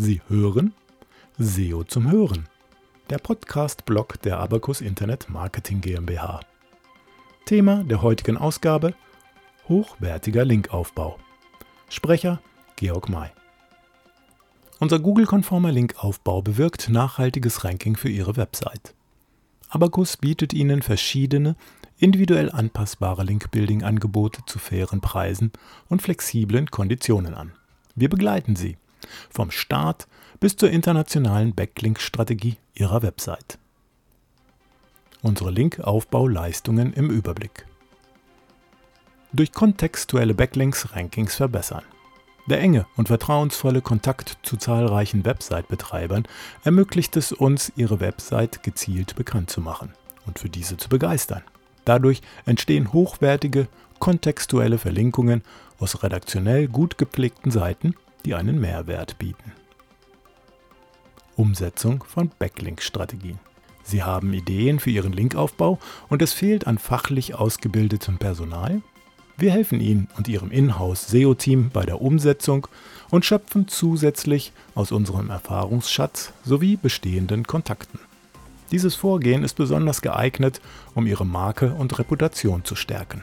Sie hören SEO zum Hören, der Podcast-Blog der Abacus Internet Marketing GmbH. Thema der heutigen Ausgabe: Hochwertiger Linkaufbau. Sprecher Georg May. Unser Google-konformer Linkaufbau bewirkt nachhaltiges Ranking für Ihre Website. Abacus bietet Ihnen verschiedene, individuell anpassbare Link-Building-Angebote zu fairen Preisen und flexiblen Konditionen an. Wir begleiten Sie vom Start bis zur internationalen Backlink-Strategie Ihrer Website. Unsere Linkaufbauleistungen im Überblick. Durch kontextuelle Backlinks Rankings verbessern. Der enge und vertrauensvolle Kontakt zu zahlreichen Website-Betreibern ermöglicht es uns, ihre Website gezielt bekannt zu machen und für diese zu begeistern. Dadurch entstehen hochwertige, kontextuelle Verlinkungen aus redaktionell gut gepflegten Seiten, die einen Mehrwert bieten. Umsetzung von Backlink-Strategien. Sie haben Ideen für Ihren Linkaufbau und es fehlt an fachlich ausgebildetem Personal? Wir helfen Ihnen und Ihrem Inhouse-SEO-Team bei der Umsetzung und schöpfen zusätzlich aus unserem Erfahrungsschatz sowie bestehenden Kontakten. Dieses Vorgehen ist besonders geeignet, um Ihre Marke und Reputation zu stärken.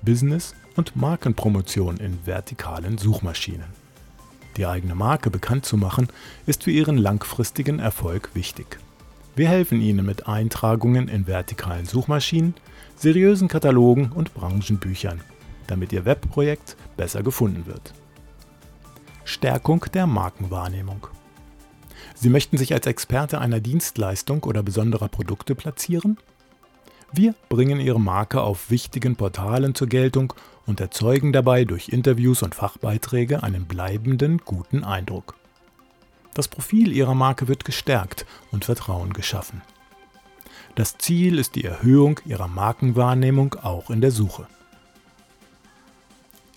Business- und Markenpromotion in vertikalen Suchmaschinen. Die eigene Marke bekannt zu machen, ist für Ihren langfristigen Erfolg wichtig. Wir helfen Ihnen mit Eintragungen in vertikalen Suchmaschinen, seriösen Katalogen und Branchenbüchern, damit Ihr Webprojekt besser gefunden wird. Stärkung der Markenwahrnehmung. Sie möchten sich als Experte einer Dienstleistung oder besonderer Produkte platzieren? Wir bringen Ihre Marke auf wichtigen Portalen zur Geltung und erzeugen dabei durch Interviews und Fachbeiträge einen bleibenden guten Eindruck. Das Profil Ihrer Marke wird gestärkt und Vertrauen geschaffen. Das Ziel ist die Erhöhung ihrer Markenwahrnehmung auch in der Suche.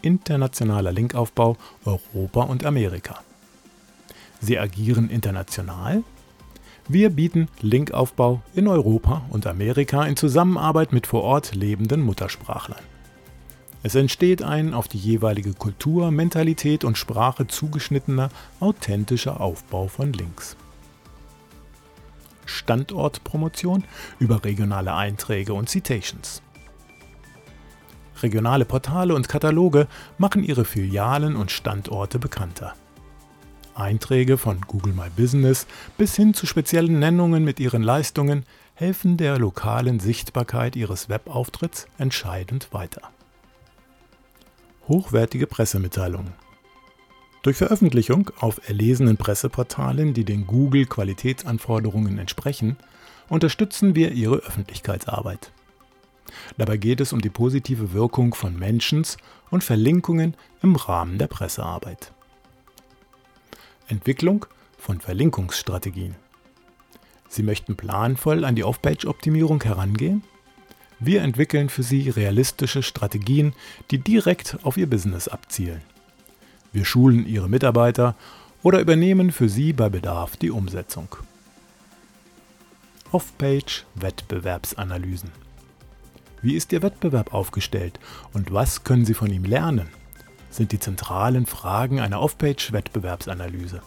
Internationaler Linkaufbau Europa und Amerika. Sie agieren international? Wir bieten Linkaufbau in Europa und Amerika in Zusammenarbeit mit vor Ort lebenden Muttersprachlern. Es entsteht ein auf die jeweilige Kultur, Mentalität und Sprache zugeschnittener, authentischer Aufbau von Links. Standortpromotion über regionale Einträge und Citations. Regionale Portale und Kataloge machen ihre Filialen und Standorte bekannter. Einträge von Google My Business bis hin zu speziellen Nennungen mit ihren Leistungen helfen der lokalen Sichtbarkeit ihres Webauftritts entscheidend weiter. Hochwertige Pressemitteilungen durch Veröffentlichung auf erlesenen Presseportalen, die den Google-Qualitätsanforderungen entsprechen, unterstützen wir Ihre Öffentlichkeitsarbeit. Dabei geht es um die positive Wirkung von Mentions und Verlinkungen im Rahmen der Pressearbeit. Entwicklung von Verlinkungsstrategien. Sie möchten planvoll an die Off-Page-Optimierung herangehen? Wir entwickeln für Sie realistische Strategien, die direkt auf Ihr Business abzielen. Wir schulen Ihre Mitarbeiter oder übernehmen für Sie bei Bedarf die Umsetzung. Off-Page Wettbewerbsanalysen. Wie ist Ihr Wettbewerb aufgestellt und was können Sie von ihm lernen? Sind die zentralen Fragen einer Off-Page Wettbewerbsanalyse.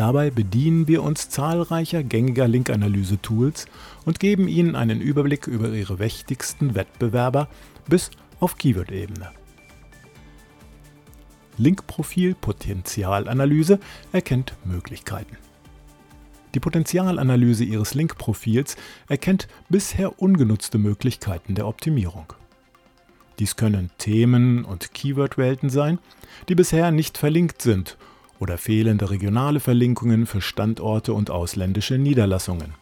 Dabei bedienen wir uns zahlreicher gängiger Linkanalyse-Tools und geben Ihnen einen Überblick über Ihre wichtigsten Wettbewerber bis auf Keyword-Ebene. Linkprofil-Potenzialanalyse erkennt Möglichkeiten. Die Potenzialanalyse Ihres Linkprofils erkennt bisher ungenutzte Möglichkeiten der Optimierung. Dies können Themen und Keywordwelten sein, die bisher nicht verlinkt sind oder fehlende regionale Verlinkungen für Standorte und ausländische Niederlassungen.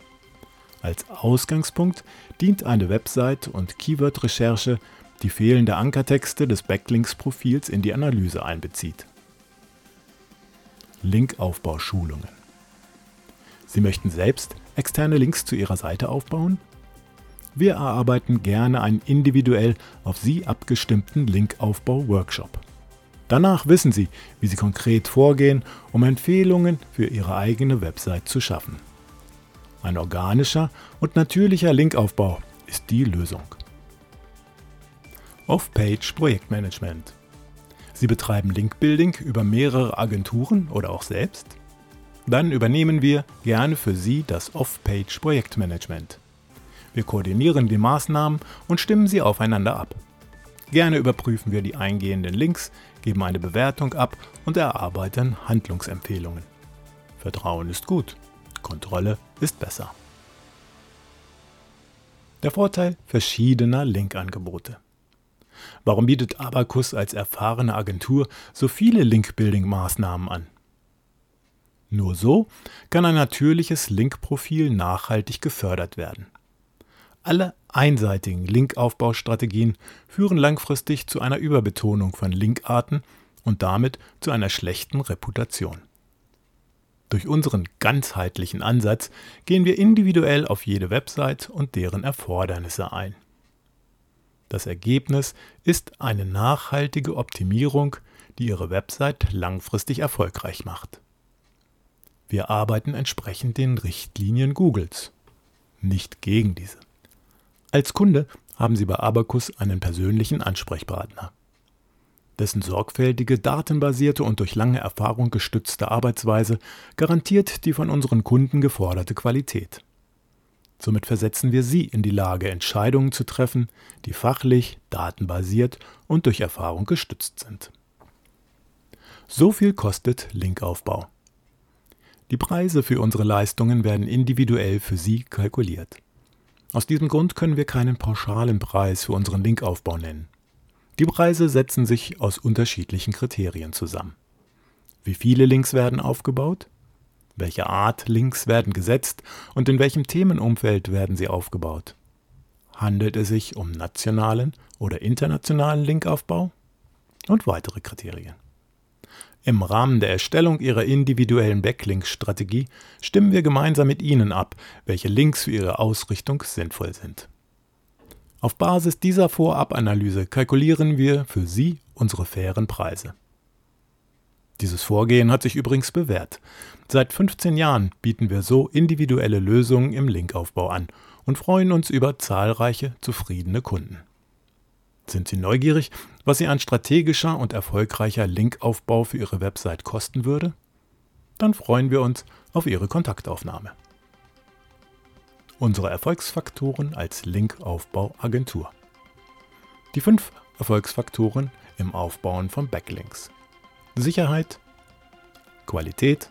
Als Ausgangspunkt dient eine Website- und Keyword-Recherche die fehlende Ankertexte des Backlinks-Profils in die Analyse einbezieht. Linkaufbauschulungen. Sie möchten selbst externe Links zu Ihrer Seite aufbauen? Wir erarbeiten gerne einen individuell auf Sie abgestimmten Linkaufbau-Workshop. Danach wissen Sie, wie Sie konkret vorgehen, um Empfehlungen für Ihre eigene Website zu schaffen. Ein organischer und natürlicher Linkaufbau ist die Lösung. Off-Page Projektmanagement. Sie betreiben Linkbuilding über mehrere Agenturen oder auch selbst? Dann übernehmen wir gerne für Sie das Off-Page-Projektmanagement. Wir koordinieren die Maßnahmen und stimmen sie aufeinander ab. Gerne überprüfen wir die eingehenden Links, geben eine Bewertung ab und erarbeiten Handlungsempfehlungen. Vertrauen ist gut, Kontrolle ist besser. Der Vorteil verschiedener Linkangebote. Warum bietet Abacus als erfahrene Agentur so viele Link-Building-Maßnahmen an? Nur so kann ein natürliches Linkprofil nachhaltig gefördert werden. Alle einseitigen Linkaufbaustrategien führen langfristig zu einer Überbetonung von Linkarten und damit zu einer schlechten Reputation. Durch unseren ganzheitlichen Ansatz gehen wir individuell auf jede Website und deren Erfordernisse ein. Das Ergebnis ist eine nachhaltige Optimierung, die Ihre Website langfristig erfolgreich macht. Wir arbeiten entsprechend den Richtlinien Googles, nicht gegen diese. Als Kunde haben Sie bei Abacus einen persönlichen Ansprechpartner. Dessen sorgfältige, datenbasierte und durch lange Erfahrung gestützte Arbeitsweise garantiert die von unseren Kunden geforderte Qualität. Somit versetzen wir Sie in die Lage, Entscheidungen zu treffen, die fachlich, datenbasiert und durch Erfahrung gestützt sind. So viel kostet Linkaufbau. Die Preise für unsere Leistungen werden individuell für Sie kalkuliert. Aus diesem Grund können wir keinen pauschalen Preis für unseren Linkaufbau nennen. Die Preise setzen sich aus unterschiedlichen Kriterien zusammen. Wie viele Links werden aufgebaut? Welche Art Links werden gesetzt und in welchem Themenumfeld werden sie aufgebaut? Handelt es sich um nationalen oder internationalen Linkaufbau? Und weitere Kriterien. Im Rahmen der Erstellung Ihrer individuellen Backlink-Strategie stimmen wir gemeinsam mit Ihnen ab, welche Links für Ihre Ausrichtung sinnvoll sind. Auf Basis dieser Vorabanalyse kalkulieren wir für Sie unsere fairen Preise. Dieses Vorgehen hat sich übrigens bewährt. Seit 15 Jahren bieten wir so individuelle Lösungen im Linkaufbau an und freuen uns über zahlreiche zufriedene Kunden. Sind Sie neugierig, was Sie ein strategischer und erfolgreicher Linkaufbau für Ihre Website kosten würde? Dann freuen wir uns auf Ihre Kontaktaufnahme. Unsere Erfolgsfaktoren als Linkaufbauagentur. Die fünf Erfolgsfaktoren im Aufbauen von Backlinks. Sicherheit, Qualität,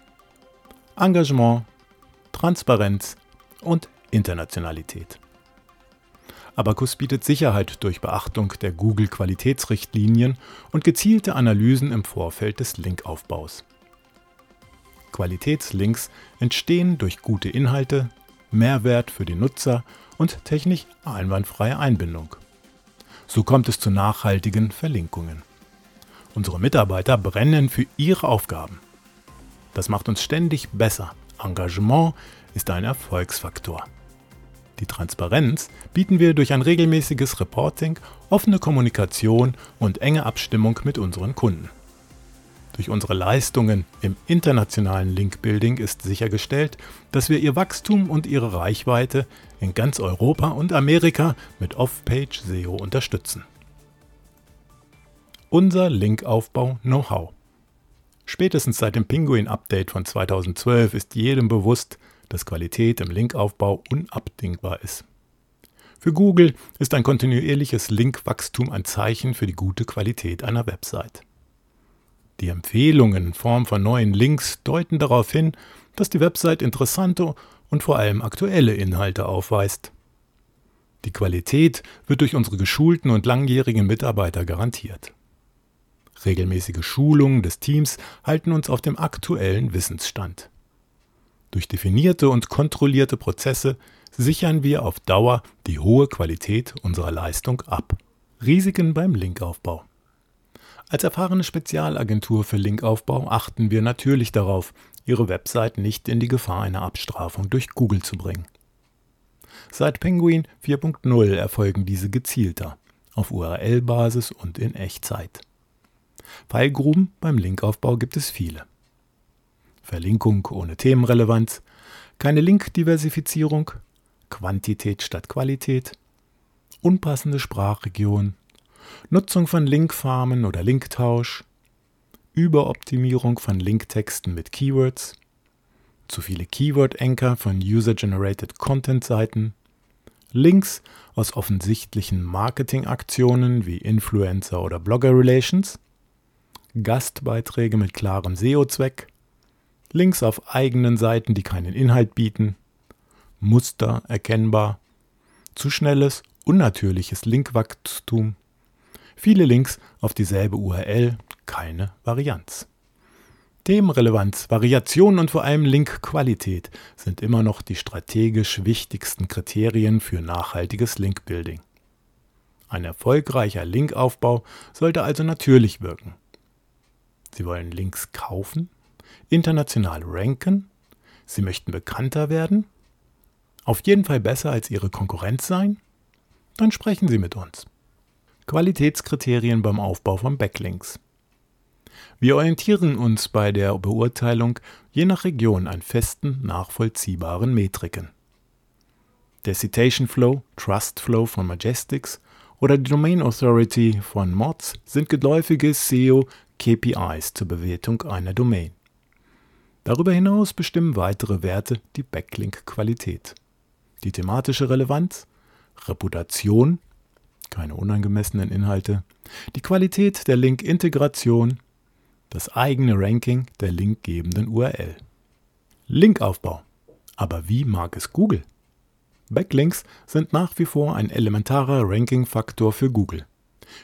Engagement, Transparenz und Internationalität. Abacus bietet Sicherheit durch Beachtung der Google-Qualitätsrichtlinien und gezielte Analysen im Vorfeld des Linkaufbaus. Qualitätslinks entstehen durch gute Inhalte, Mehrwert für den Nutzer und technisch einwandfreie Einbindung. So kommt es zu nachhaltigen Verlinkungen. Unsere Mitarbeiter brennen für ihre Aufgaben. Das macht uns ständig besser. Engagement ist ein Erfolgsfaktor. Die Transparenz bieten wir durch ein regelmäßiges Reporting, offene Kommunikation und enge Abstimmung mit unseren Kunden. Durch unsere Leistungen im internationalen Linkbuilding ist sichergestellt, dass wir ihr Wachstum und ihre Reichweite in ganz Europa und Amerika mit Off-Page SEO unterstützen. Unser Linkaufbau Know-how. Spätestens seit dem Pinguin-Update von 2012 ist jedem bewusst, dass Qualität im Linkaufbau unabdingbar ist. Für Google ist ein kontinuierliches Linkwachstum ein Zeichen für die gute Qualität einer Website. Die Empfehlungen in Form von neuen Links deuten darauf hin, dass die Website interessante und vor allem aktuelle Inhalte aufweist. Die Qualität wird durch unsere geschulten und langjährigen Mitarbeiter garantiert. Regelmäßige Schulungen des Teams halten uns auf dem aktuellen Wissensstand. Durch definierte und kontrollierte Prozesse sichern wir auf Dauer die hohe Qualität unserer Leistung ab. Risiken beim Linkaufbau. Als erfahrene Spezialagentur für Linkaufbau achten wir natürlich darauf, Ihre Website nicht in die Gefahr einer Abstrafung durch Google zu bringen. Seit Penguin 4.0 erfolgen diese gezielter, auf URL-Basis und in Echtzeit. Fallgruben beim Linkaufbau gibt es viele. Verlinkung ohne Themenrelevanz, keine Linkdiversifizierung, Quantität statt Qualität, unpassende Sprachregion, Nutzung von Linkfarmen oder Linktausch, Überoptimierung von Linktexten mit Keywords, zu viele Keyword-Anchor von User-Generated Content-Seiten, Links aus offensichtlichen Marketingaktionen wie Influencer oder Blogger-Relations, Gastbeiträge mit klarem SEO-Zweck, Links auf eigenen Seiten, die keinen Inhalt bieten, Muster erkennbar, zu schnelles, unnatürliches Linkwachstum, viele Links auf dieselbe URL, keine Varianz. Themenrelevanz, Variation und vor allem Linkqualität sind immer noch die strategisch wichtigsten Kriterien für nachhaltiges Linkbuilding. Ein erfolgreicher Linkaufbau sollte also natürlich wirken. Sie wollen Links kaufen, international ranken, Sie möchten bekannter werden, auf jeden Fall besser als Ihre Konkurrenz sein, dann sprechen Sie mit uns. Qualitätskriterien beim Aufbau von Backlinks. Wir orientieren uns bei der Beurteilung je nach Region an festen, nachvollziehbaren Metriken. Der Citation Flow, Trust Flow von Majestics oder die Domain Authority von Mods sind geläufige SEO-KPIs zur Bewertung einer Domain. Darüber hinaus bestimmen weitere Werte die Backlink-Qualität. Die thematische Relevanz, Reputation, keine unangemessenen Inhalte, die Qualität der Link-Integration, das eigene Ranking der linkgebenden URL. Linkaufbau. Aber wie mag es Google? Backlinks sind nach wie vor ein elementarer Ranking-Faktor für Google.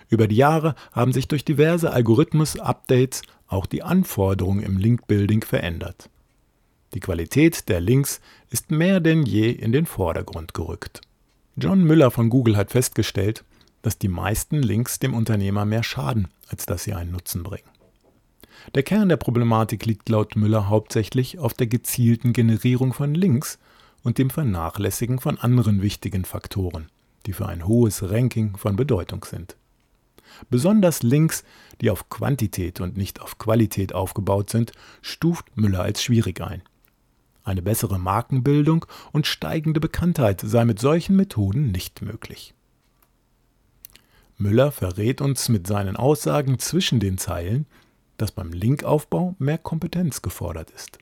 Über die Jahre haben sich durch diverse Algorithmus-Updates auch die Anforderungen im Link-Building verändert. Die Qualität der Links ist mehr denn je in den Vordergrund gerückt. John Müller von Google hat festgestellt, dass die meisten Links dem Unternehmer mehr schaden, als dass sie einen Nutzen bringen. Der Kern der Problematik liegt laut Müller hauptsächlich auf der gezielten Generierung von Links und dem Vernachlässigen von anderen wichtigen Faktoren, die für ein hohes Ranking von Bedeutung sind. Besonders Links, die auf Quantität und nicht auf Qualität aufgebaut sind, stuft Müller als schwierig ein. Eine bessere Markenbildung und steigende Bekanntheit sei mit solchen Methoden nicht möglich. Müller verrät uns mit seinen Aussagen zwischen den Zeilen, dass beim Linkaufbau mehr Kompetenz gefordert ist.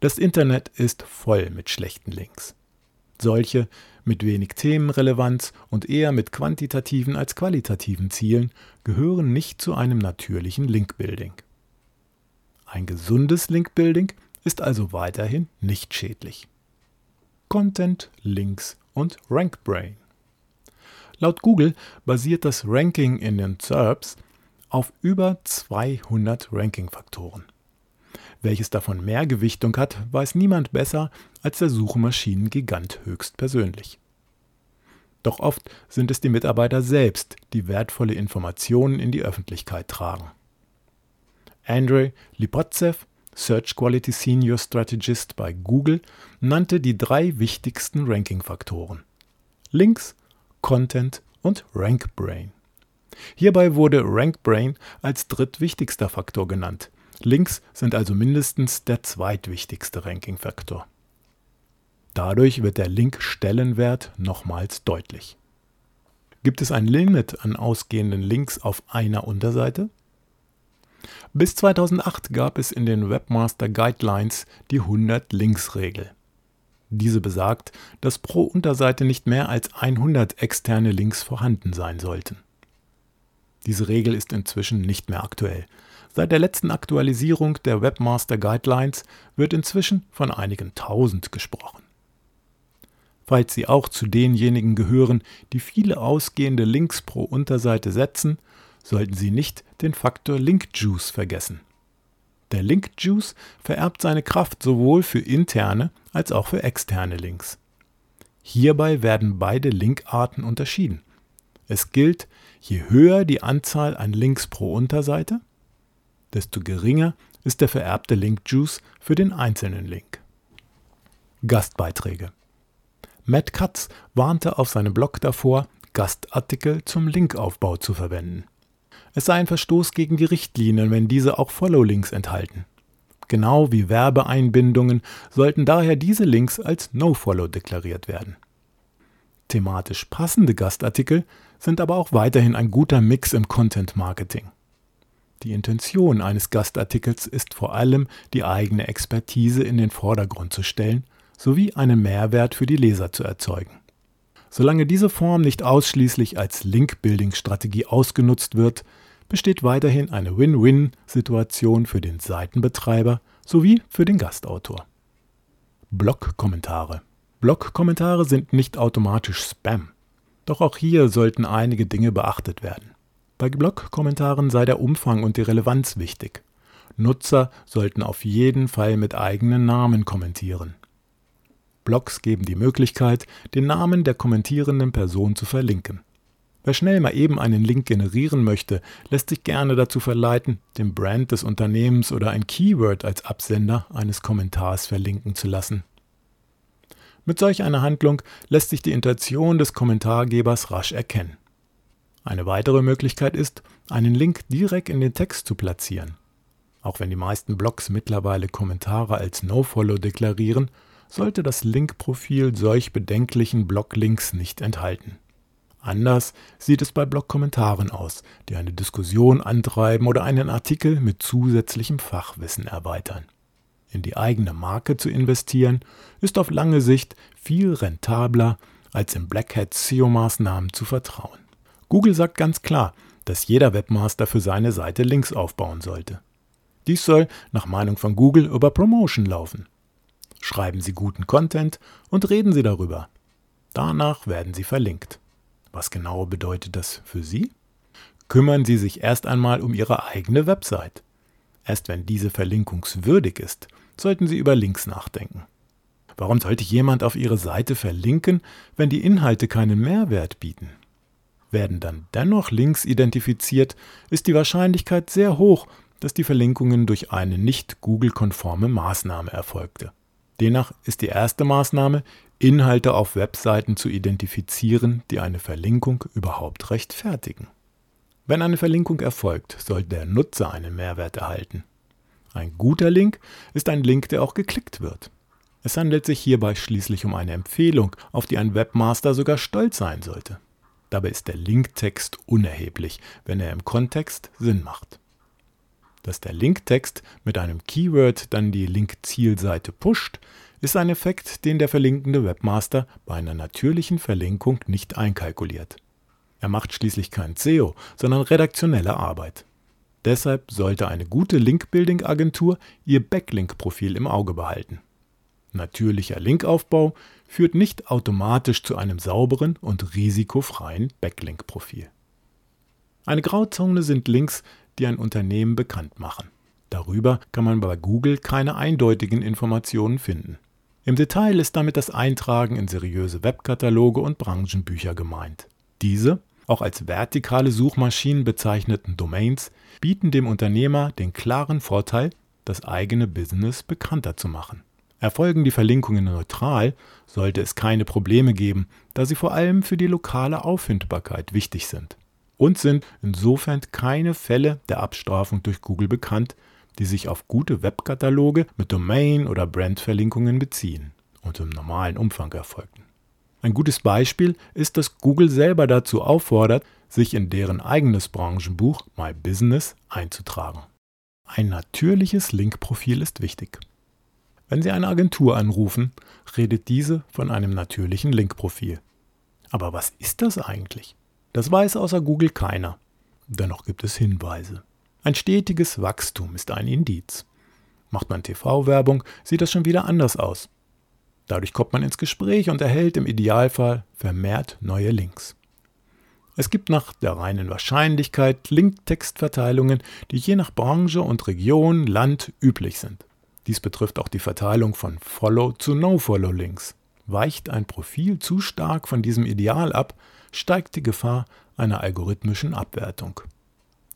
Das Internet ist voll mit schlechten Links. Solche mit wenig Themenrelevanz und eher mit quantitativen als qualitativen Zielen gehören nicht zu einem natürlichen Linkbuilding. Ein gesundes Linkbuilding ist also weiterhin nicht schädlich. Content, Links und RankBrain. Laut Google basiert das Ranking in den SERPs auf über 200 Ranking-Faktoren. Welches davon mehr Gewichtung hat, weiß niemand besser als der Suchmaschinengigant höchstpersönlich. Doch oft sind es die Mitarbeiter selbst, die wertvolle Informationen in die Öffentlichkeit tragen. Andrei Lipotzev, Search Quality Senior Strategist bei Google, nannte die drei wichtigsten Ranking-Faktoren: Links, Content und RankBrain. Hierbei wurde RankBrain als drittwichtigster Faktor genannt. Links sind also mindestens der zweitwichtigste Ranking-Faktor. Dadurch wird der Link-Stellenwert nochmals deutlich. Gibt es ein Limit an ausgehenden Links auf einer Unterseite? Bis 2008 gab es in den Webmaster Guidelines die 100-Links-Regel. Diese besagt, dass pro Unterseite nicht mehr als 100 externe Links vorhanden sein sollten. Diese Regel ist inzwischen nicht mehr aktuell. Seit der letzten Aktualisierung der Webmaster Guidelines wird inzwischen von einigen tausend gesprochen. Falls Sie auch zu denjenigen gehören, die viele ausgehende Links pro Unterseite setzen, sollten Sie nicht den Faktor Link Juice vergessen. Der Link Juice vererbt seine Kraft sowohl für interne als auch für externe Links. Hierbei werden beide Linkarten unterschieden. Es gilt, je höher die Anzahl an Links pro Unterseite, desto geringer ist der vererbte Link-Juice für den einzelnen Link. Gastbeiträge Matt Katz warnte auf seinem Blog davor, Gastartikel zum Linkaufbau zu verwenden. Es sei ein Verstoß gegen die Richtlinien, wenn diese auch Follow-Links enthalten. Genau wie Werbeeinbindungen sollten daher diese Links als No-Follow deklariert werden. Thematisch passende Gastartikel sind aber auch weiterhin ein guter Mix im Content Marketing. Die Intention eines Gastartikels ist vor allem, die eigene Expertise in den Vordergrund zu stellen sowie einen Mehrwert für die Leser zu erzeugen. Solange diese Form nicht ausschließlich als Link-Building-Strategie ausgenutzt wird, besteht weiterhin eine Win-Win-Situation für den Seitenbetreiber sowie für den Gastautor. Blog-Kommentare Blog-Kommentare sind nicht automatisch Spam. Doch auch hier sollten einige Dinge beachtet werden. Bei Blog-Kommentaren sei der Umfang und die Relevanz wichtig. Nutzer sollten auf jeden Fall mit eigenen Namen kommentieren. Blogs geben die Möglichkeit, den Namen der kommentierenden Person zu verlinken. Wer schnell mal eben einen Link generieren möchte, lässt sich gerne dazu verleiten, den Brand des Unternehmens oder ein Keyword als Absender eines Kommentars verlinken zu lassen. Mit solch einer Handlung lässt sich die Intention des Kommentargebers rasch erkennen. Eine weitere Möglichkeit ist, einen Link direkt in den Text zu platzieren. Auch wenn die meisten Blogs mittlerweile Kommentare als No-Follow deklarieren, sollte das Linkprofil solch bedenklichen Bloglinks nicht enthalten. Anders sieht es bei Blogkommentaren aus, die eine Diskussion antreiben oder einen Artikel mit zusätzlichem Fachwissen erweitern. In die eigene Marke zu investieren, ist auf lange Sicht viel rentabler, als in Black Hat SEO-Maßnahmen zu vertrauen. Google sagt ganz klar, dass jeder Webmaster für seine Seite Links aufbauen sollte. Dies soll nach Meinung von Google über Promotion laufen. Schreiben Sie guten Content und reden Sie darüber. Danach werden Sie verlinkt. Was genau bedeutet das für Sie? Kümmern Sie sich erst einmal um Ihre eigene Website. Erst wenn diese verlinkungswürdig ist, sollten Sie über Links nachdenken. Warum sollte jemand auf Ihre Seite verlinken, wenn die Inhalte keinen Mehrwert bieten? Werden dann dennoch Links identifiziert, ist die Wahrscheinlichkeit sehr hoch, dass die Verlinkungen durch eine nicht Google-konforme Maßnahme erfolgte. Demnach ist die erste Maßnahme, Inhalte auf Webseiten zu identifizieren, die eine Verlinkung überhaupt rechtfertigen. Wenn eine Verlinkung erfolgt, soll der Nutzer einen Mehrwert erhalten. Ein guter Link ist ein Link, der auch geklickt wird. Es handelt sich hierbei schließlich um eine Empfehlung, auf die ein Webmaster sogar stolz sein sollte. Dabei ist der Linktext unerheblich, wenn er im Kontext Sinn macht dass der Linktext mit einem Keyword dann die Link-Zielseite pusht, ist ein Effekt, den der verlinkende Webmaster bei einer natürlichen Verlinkung nicht einkalkuliert. Er macht schließlich kein SEO, sondern redaktionelle Arbeit. Deshalb sollte eine gute Link-Building-Agentur ihr Backlink-Profil im Auge behalten. Natürlicher Linkaufbau führt nicht automatisch zu einem sauberen und risikofreien Backlink-Profil. Eine Grauzone sind Links, die ein Unternehmen bekannt machen. Darüber kann man bei Google keine eindeutigen Informationen finden. Im Detail ist damit das Eintragen in seriöse Webkataloge und Branchenbücher gemeint. Diese, auch als vertikale Suchmaschinen bezeichneten Domains, bieten dem Unternehmer den klaren Vorteil, das eigene Business bekannter zu machen. Erfolgen die Verlinkungen neutral, sollte es keine Probleme geben, da sie vor allem für die lokale Auffindbarkeit wichtig sind und sind insofern keine Fälle der Abstrafung durch Google bekannt, die sich auf gute Webkataloge mit Domain- oder Brandverlinkungen beziehen und im normalen Umfang erfolgten. Ein gutes Beispiel ist, dass Google selber dazu auffordert, sich in deren eigenes Branchenbuch My Business einzutragen. Ein natürliches Linkprofil ist wichtig. Wenn Sie eine Agentur anrufen, redet diese von einem natürlichen Linkprofil. Aber was ist das eigentlich? Das weiß außer Google keiner. Dennoch gibt es Hinweise. Ein stetiges Wachstum ist ein Indiz. Macht man TV-Werbung, sieht das schon wieder anders aus. Dadurch kommt man ins Gespräch und erhält im Idealfall vermehrt neue Links. Es gibt nach der reinen Wahrscheinlichkeit Link-Textverteilungen, die je nach Branche und Region, Land üblich sind. Dies betrifft auch die Verteilung von Follow zu No-Follow-Links. Weicht ein Profil zu stark von diesem Ideal ab, steigt die Gefahr einer algorithmischen Abwertung.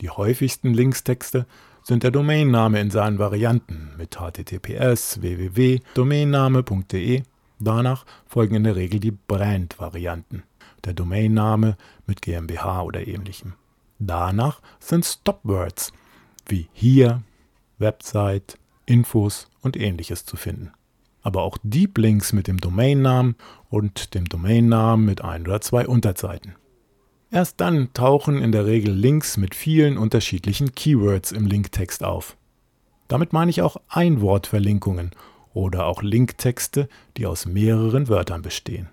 Die häufigsten Linkstexte sind der Domainname in seinen Varianten mit https www domainname.de. Danach folgen in der Regel die Brand-Varianten, der Domainname mit GmbH oder ähnlichem. Danach sind Stopwords wie hier, Website, Infos und ähnliches zu finden aber auch Deep Links mit dem Domainnamen und dem Domainnamen mit ein oder zwei Unterseiten. Erst dann tauchen in der Regel Links mit vielen unterschiedlichen Keywords im Linktext auf. Damit meine ich auch Einwortverlinkungen oder auch Linktexte, die aus mehreren Wörtern bestehen.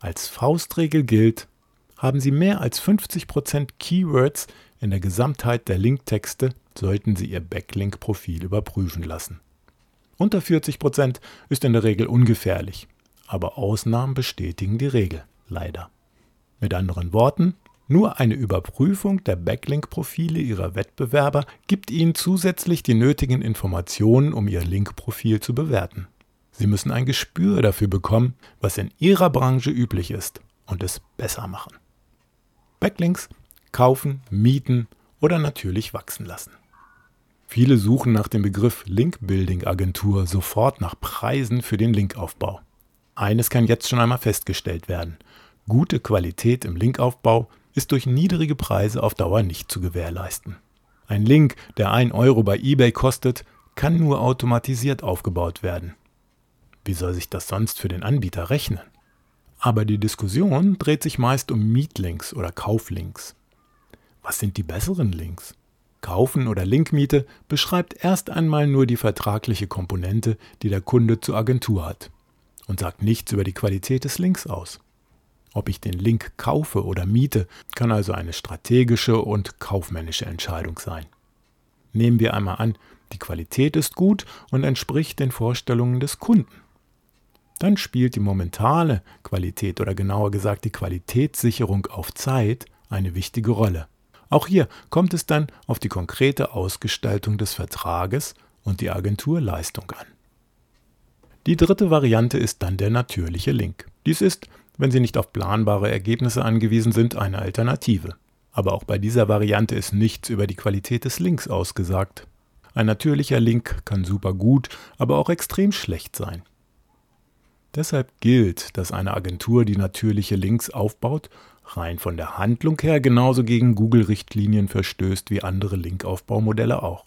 Als Faustregel gilt, haben Sie mehr als 50% Keywords in der Gesamtheit der Linktexte, sollten Sie Ihr Backlink-Profil überprüfen lassen. Unter 40% ist in der Regel ungefährlich, aber Ausnahmen bestätigen die Regel, leider. Mit anderen Worten, nur eine Überprüfung der Backlink-Profile Ihrer Wettbewerber gibt Ihnen zusätzlich die nötigen Informationen, um Ihr Link-Profil zu bewerten. Sie müssen ein Gespür dafür bekommen, was in Ihrer Branche üblich ist und es besser machen. Backlinks kaufen, mieten oder natürlich wachsen lassen. Viele suchen nach dem Begriff Link-Building-Agentur sofort nach Preisen für den Linkaufbau. Eines kann jetzt schon einmal festgestellt werden. Gute Qualität im Linkaufbau ist durch niedrige Preise auf Dauer nicht zu gewährleisten. Ein Link, der 1 Euro bei eBay kostet, kann nur automatisiert aufgebaut werden. Wie soll sich das sonst für den Anbieter rechnen? Aber die Diskussion dreht sich meist um Mietlinks oder Kauflinks. Was sind die besseren Links? Kaufen oder Linkmiete beschreibt erst einmal nur die vertragliche Komponente, die der Kunde zur Agentur hat und sagt nichts über die Qualität des Links aus. Ob ich den Link kaufe oder miete, kann also eine strategische und kaufmännische Entscheidung sein. Nehmen wir einmal an, die Qualität ist gut und entspricht den Vorstellungen des Kunden. Dann spielt die momentane Qualität oder genauer gesagt die Qualitätssicherung auf Zeit eine wichtige Rolle. Auch hier kommt es dann auf die konkrete Ausgestaltung des Vertrages und die Agenturleistung an. Die dritte Variante ist dann der natürliche Link. Dies ist, wenn Sie nicht auf planbare Ergebnisse angewiesen sind, eine Alternative. Aber auch bei dieser Variante ist nichts über die Qualität des Links ausgesagt. Ein natürlicher Link kann super gut, aber auch extrem schlecht sein. Deshalb gilt, dass eine Agentur, die natürliche Links aufbaut, rein von der Handlung her genauso gegen Google-Richtlinien verstößt wie andere Linkaufbaumodelle auch.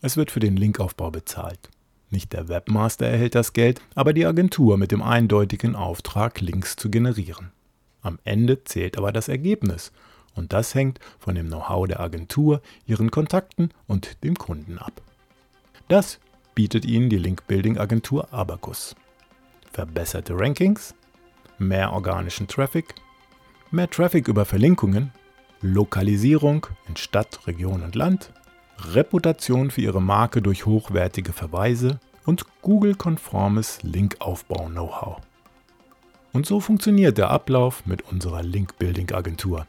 Es wird für den Linkaufbau bezahlt. Nicht der Webmaster erhält das Geld, aber die Agentur mit dem eindeutigen Auftrag, Links zu generieren. Am Ende zählt aber das Ergebnis und das hängt von dem Know-how der Agentur, ihren Kontakten und dem Kunden ab. Das bietet Ihnen die Link-Building-Agentur Abacus. Verbesserte Rankings, mehr organischen Traffic, mehr Traffic über Verlinkungen, Lokalisierung in Stadt, Region und Land, Reputation für ihre Marke durch hochwertige Verweise und Google-konformes Linkaufbau-Know-how. Und so funktioniert der Ablauf mit unserer Link-Building-Agentur.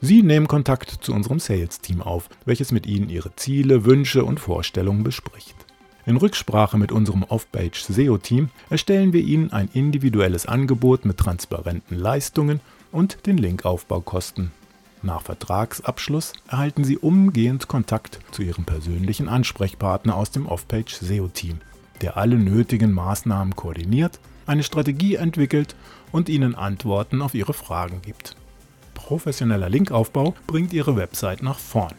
Sie nehmen Kontakt zu unserem Sales-Team auf, welches mit Ihnen Ihre Ziele, Wünsche und Vorstellungen bespricht. In Rücksprache mit unserem Off-Page SEO-Team erstellen wir Ihnen ein individuelles Angebot mit transparenten Leistungen und den Linkaufbaukosten nach Vertragsabschluss erhalten Sie umgehend Kontakt zu Ihrem persönlichen Ansprechpartner aus dem Off-Page SEO-Team, der alle nötigen Maßnahmen koordiniert, eine Strategie entwickelt und Ihnen Antworten auf Ihre Fragen gibt. Professioneller Linkaufbau bringt Ihre Website nach vorn.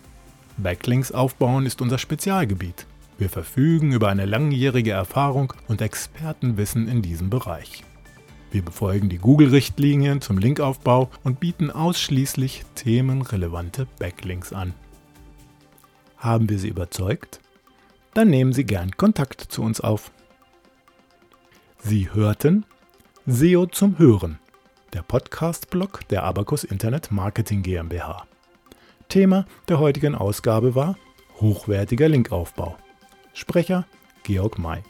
Backlinks aufbauen ist unser Spezialgebiet. Wir verfügen über eine langjährige Erfahrung und Expertenwissen in diesem Bereich. Wir befolgen die Google-Richtlinien zum Linkaufbau und bieten ausschließlich themenrelevante Backlinks an. Haben wir Sie überzeugt? Dann nehmen Sie gern Kontakt zu uns auf. Sie hörten SEO zum Hören, der Podcast-Blog der Abacus Internet Marketing GmbH. Thema der heutigen Ausgabe war hochwertiger Linkaufbau. Sprecher Georg May.